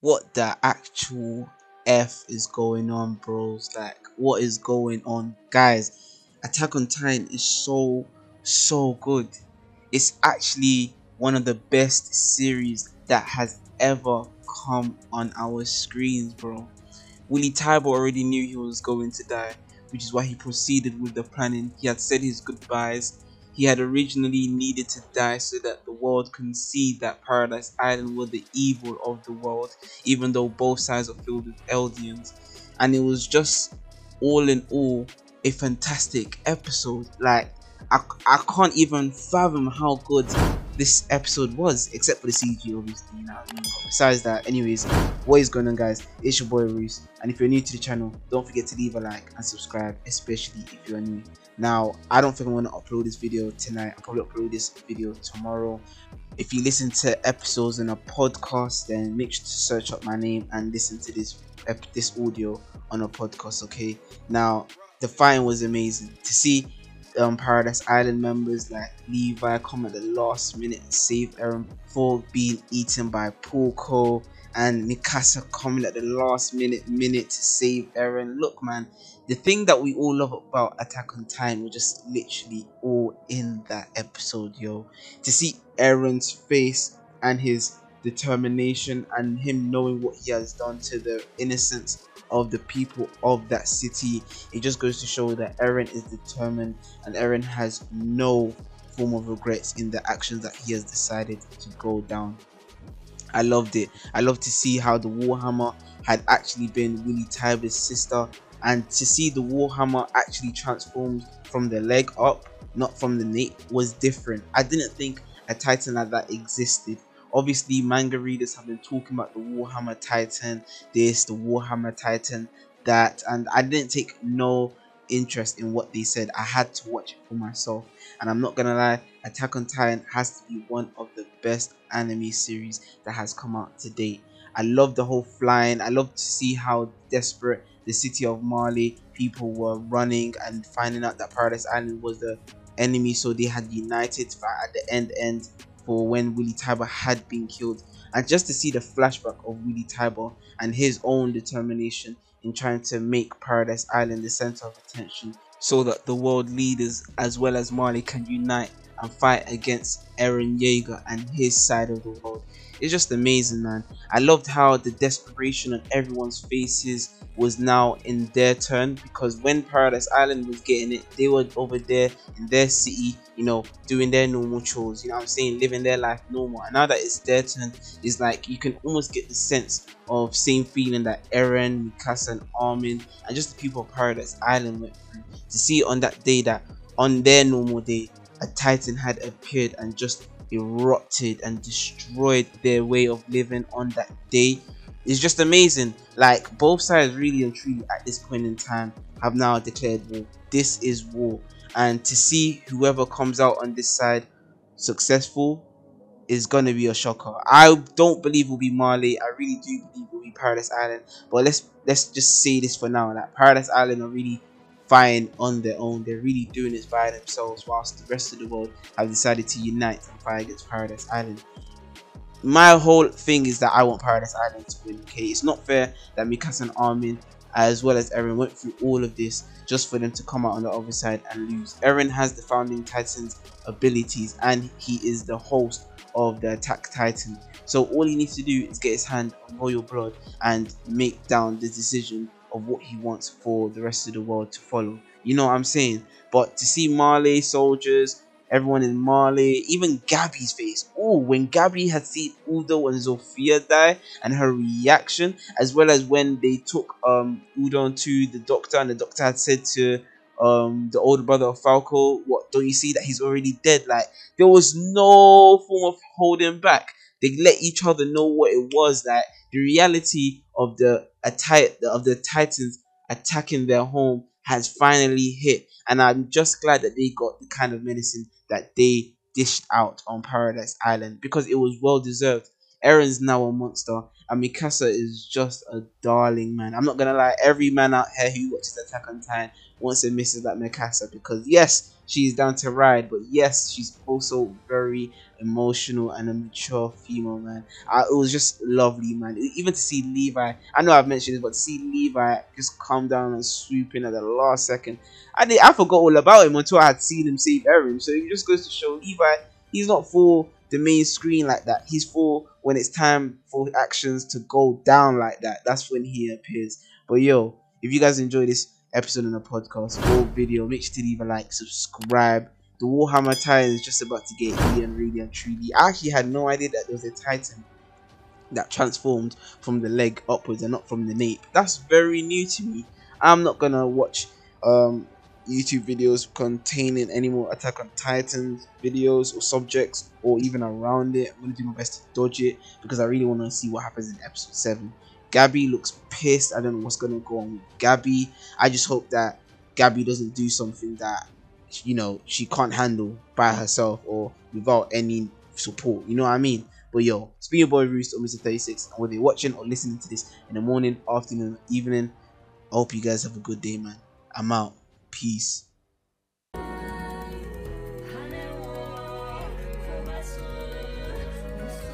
what the actual F is going on, bros? Like, what is going on? Guys, Attack on Titan is so, so good. It's actually one of the best series that has ever come on our screens, bro. Willie Tybur already knew he was going to die, which is why he proceeded with the planning. He had said his goodbyes he had originally needed to die so that the world can see that Paradise Island was the evil of the world, even though both sides are filled with Eldians. And it was just all in all a fantastic episode. Like I, I can't even fathom how good this episode was, except for the CG, obviously. You know? Besides that, anyways, what is going on, guys? It's your boy Roos, and if you're new to the channel, don't forget to leave a like and subscribe, especially if you're new. Now, I don't think I'm to upload this video tonight. I'll probably upload this video tomorrow. If you listen to episodes in a podcast, then make sure to search up my name and listen to this this audio on a podcast. Okay. Now, the fighting was amazing to see um, Paradise Island members like Levi come at the last minute and save Eren before being eaten by Porco and Mikasa coming at the last minute minute to save Eren. Look, man, the thing that we all love about Attack on Titan was just literally all in that episode, yo. To see Eren's face and his determination and him knowing what he has done to the innocence of the people of that city. It just goes to show that Eren is determined and Eren has no form of regrets in the actions that he has decided to go down. I loved it. I loved to see how the Warhammer had actually been Willie Tybur's sister and to see the Warhammer actually transformed from the leg up, not from the knee, was different. I didn't think a Titan like that existed obviously manga readers have been talking about the Warhammer Titan, this, the Warhammer Titan, that, and I didn't take no interest in what they said. I had to watch it for myself, and I'm not gonna lie, Attack on Titan has to be one of the best anime series that has come out to date. I love the whole flying. I love to see how desperate the city of Marley people were running and finding out that Paradise Island was the enemy, so they had united at the end end when Willie Tybur had been killed, and just to see the flashback of Willie Tybur and his own determination in trying to make Paradise Island the center of attention so that the world leaders as well as Marley can unite and fight against Eren Yeager and his side of the world. It's just amazing, man. I loved how the desperation on everyone's faces was now in their turn because when Paradise Island was getting it, they were over there in their city, you know, doing their normal chores, you know I'm saying, living their life normal. And now that it's their turn, it's like you can almost get the sense of same feeling that Eren, Mikasa, and Armin, and just the people of Paradise Island went through. To see on that day that on their normal day, a Titan had appeared and just erupted and destroyed their way of living on that day it's just amazing. Like both sides really and truly at this point in time have now declared war. This is war. And to see whoever comes out on this side successful is gonna be a shocker. I don't believe will be Marley. I really do believe will be Paradise Island. But let's let's just say this for now. Like Paradise Island are really fine on their own. They're really doing this by themselves, whilst the rest of the world have decided to unite and fight against Paradise Island my whole thing is that I want Paradise Island to win. Okay, it's not fair that Mikasa and Armin, as well as Eren, went through all of this just for them to come out on the other side and lose. Eren has the Founding Titan's abilities, and he is the host of the Attack Titan. So all he needs to do is get his hand on royal blood and make down the decision of what he wants for the rest of the world to follow. You know what I'm saying? But to see Marley soldiers everyone in Marley, even Gabi's face. Oh, when Gabi had seen Udo and Zofia die and her reaction, as well as when they took um Udo to the doctor and the doctor had said to um the older brother of Falco, what don't you see that he's already dead? Like there was no form of holding back. They let each other know what it was like the reality of the attack of the Titans attacking their home has finally hit and I'm just glad that they got the kind of medicine that they dished out on Paradise Island because it was well deserved. Eren's now a monster, and Mikasa is just a darling man. I'm not gonna lie, every man out here who watches Attack on Titan wants a misses like Mikasa because yes, she's down to ride, but yes, she's also very emotional and a mature female man. It was just lovely, man. Even to see Levi, I know I've mentioned this, but to see Levi just come down and swoop in at the last second, I did, I forgot all about him until I had seen him save Eren. So it just goes to show Levi, he's not for the main screen like that. He's for when it's time for actions to go down like that. That's when he appears. But yo, if you guys enjoy this episode on the podcast or video, make sure to leave a like, subscribe. The Warhammer Titan is just about to get and really and truly. I actually had no idea that there was a Titan that transformed from the leg upwards and not from the nape. That's very new to me. I'm not gonna watch um YouTube videos containing any more Attack on Titans videos or subjects or even around it. I'm gonna do my best to dodge it because I really want to see what happens in episode 7. Gabi looks pissed. I don't know what's gonna go on with Gabi. I just hope that Gabi doesn't do something that you know she can't handle by herself or without any support. You know what I mean? But yo, it's been your boy Roost or Mr. 36. And whether you're watching or listening to this in the morning, afternoon, evening, I hope you guys have a good day, man. I'm out. Peace.